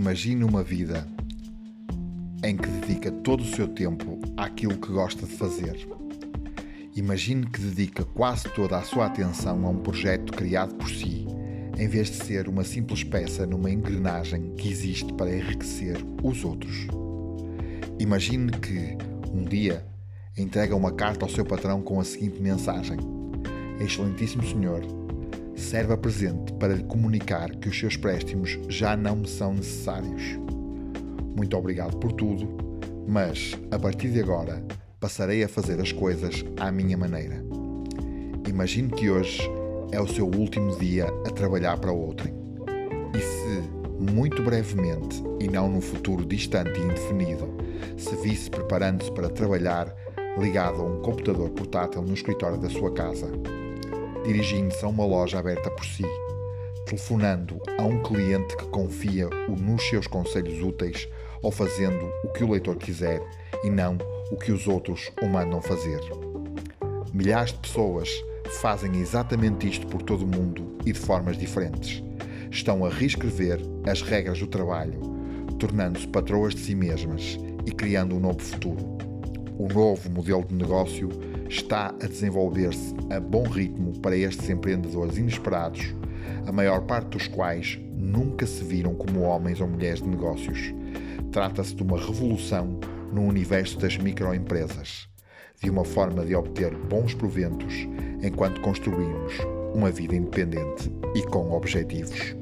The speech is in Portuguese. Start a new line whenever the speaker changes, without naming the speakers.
Imagine uma vida em que dedica todo o seu tempo àquilo que gosta de fazer. Imagine que dedica quase toda a sua atenção a um projeto criado por si, em vez de ser uma simples peça numa engrenagem que existe para enriquecer os outros. Imagine que, um dia, entrega uma carta ao seu patrão com a seguinte mensagem: Excelentíssimo Senhor, serve a presente para lhe comunicar que os seus préstimos já não me são necessários. Muito obrigado por tudo, mas a partir de agora passarei a fazer as coisas à minha maneira. Imagine que hoje é o seu último dia a trabalhar para outrem. E se, muito brevemente, e não num futuro distante e indefinido, se visse preparando-se para trabalhar ligado a um computador portátil no escritório da sua casa, dirigindo-se a uma loja aberta por si, telefonando a um cliente que confia nos seus conselhos úteis ou fazendo o que o leitor quiser e não o que os outros o mandam fazer. Milhares de pessoas fazem exatamente isto por todo o mundo e de formas diferentes. Estão a reescrever as regras do trabalho, tornando-se patroas de si mesmas e criando um novo futuro. O novo modelo de negócio está a desenvolver-se a bom ritmo para estes empreendedores inesperados, a maior parte dos quais nunca se viram como homens ou mulheres de negócios. Trata-se de uma revolução no universo das microempresas, de uma forma de obter bons proventos enquanto construímos uma vida independente e com objetivos.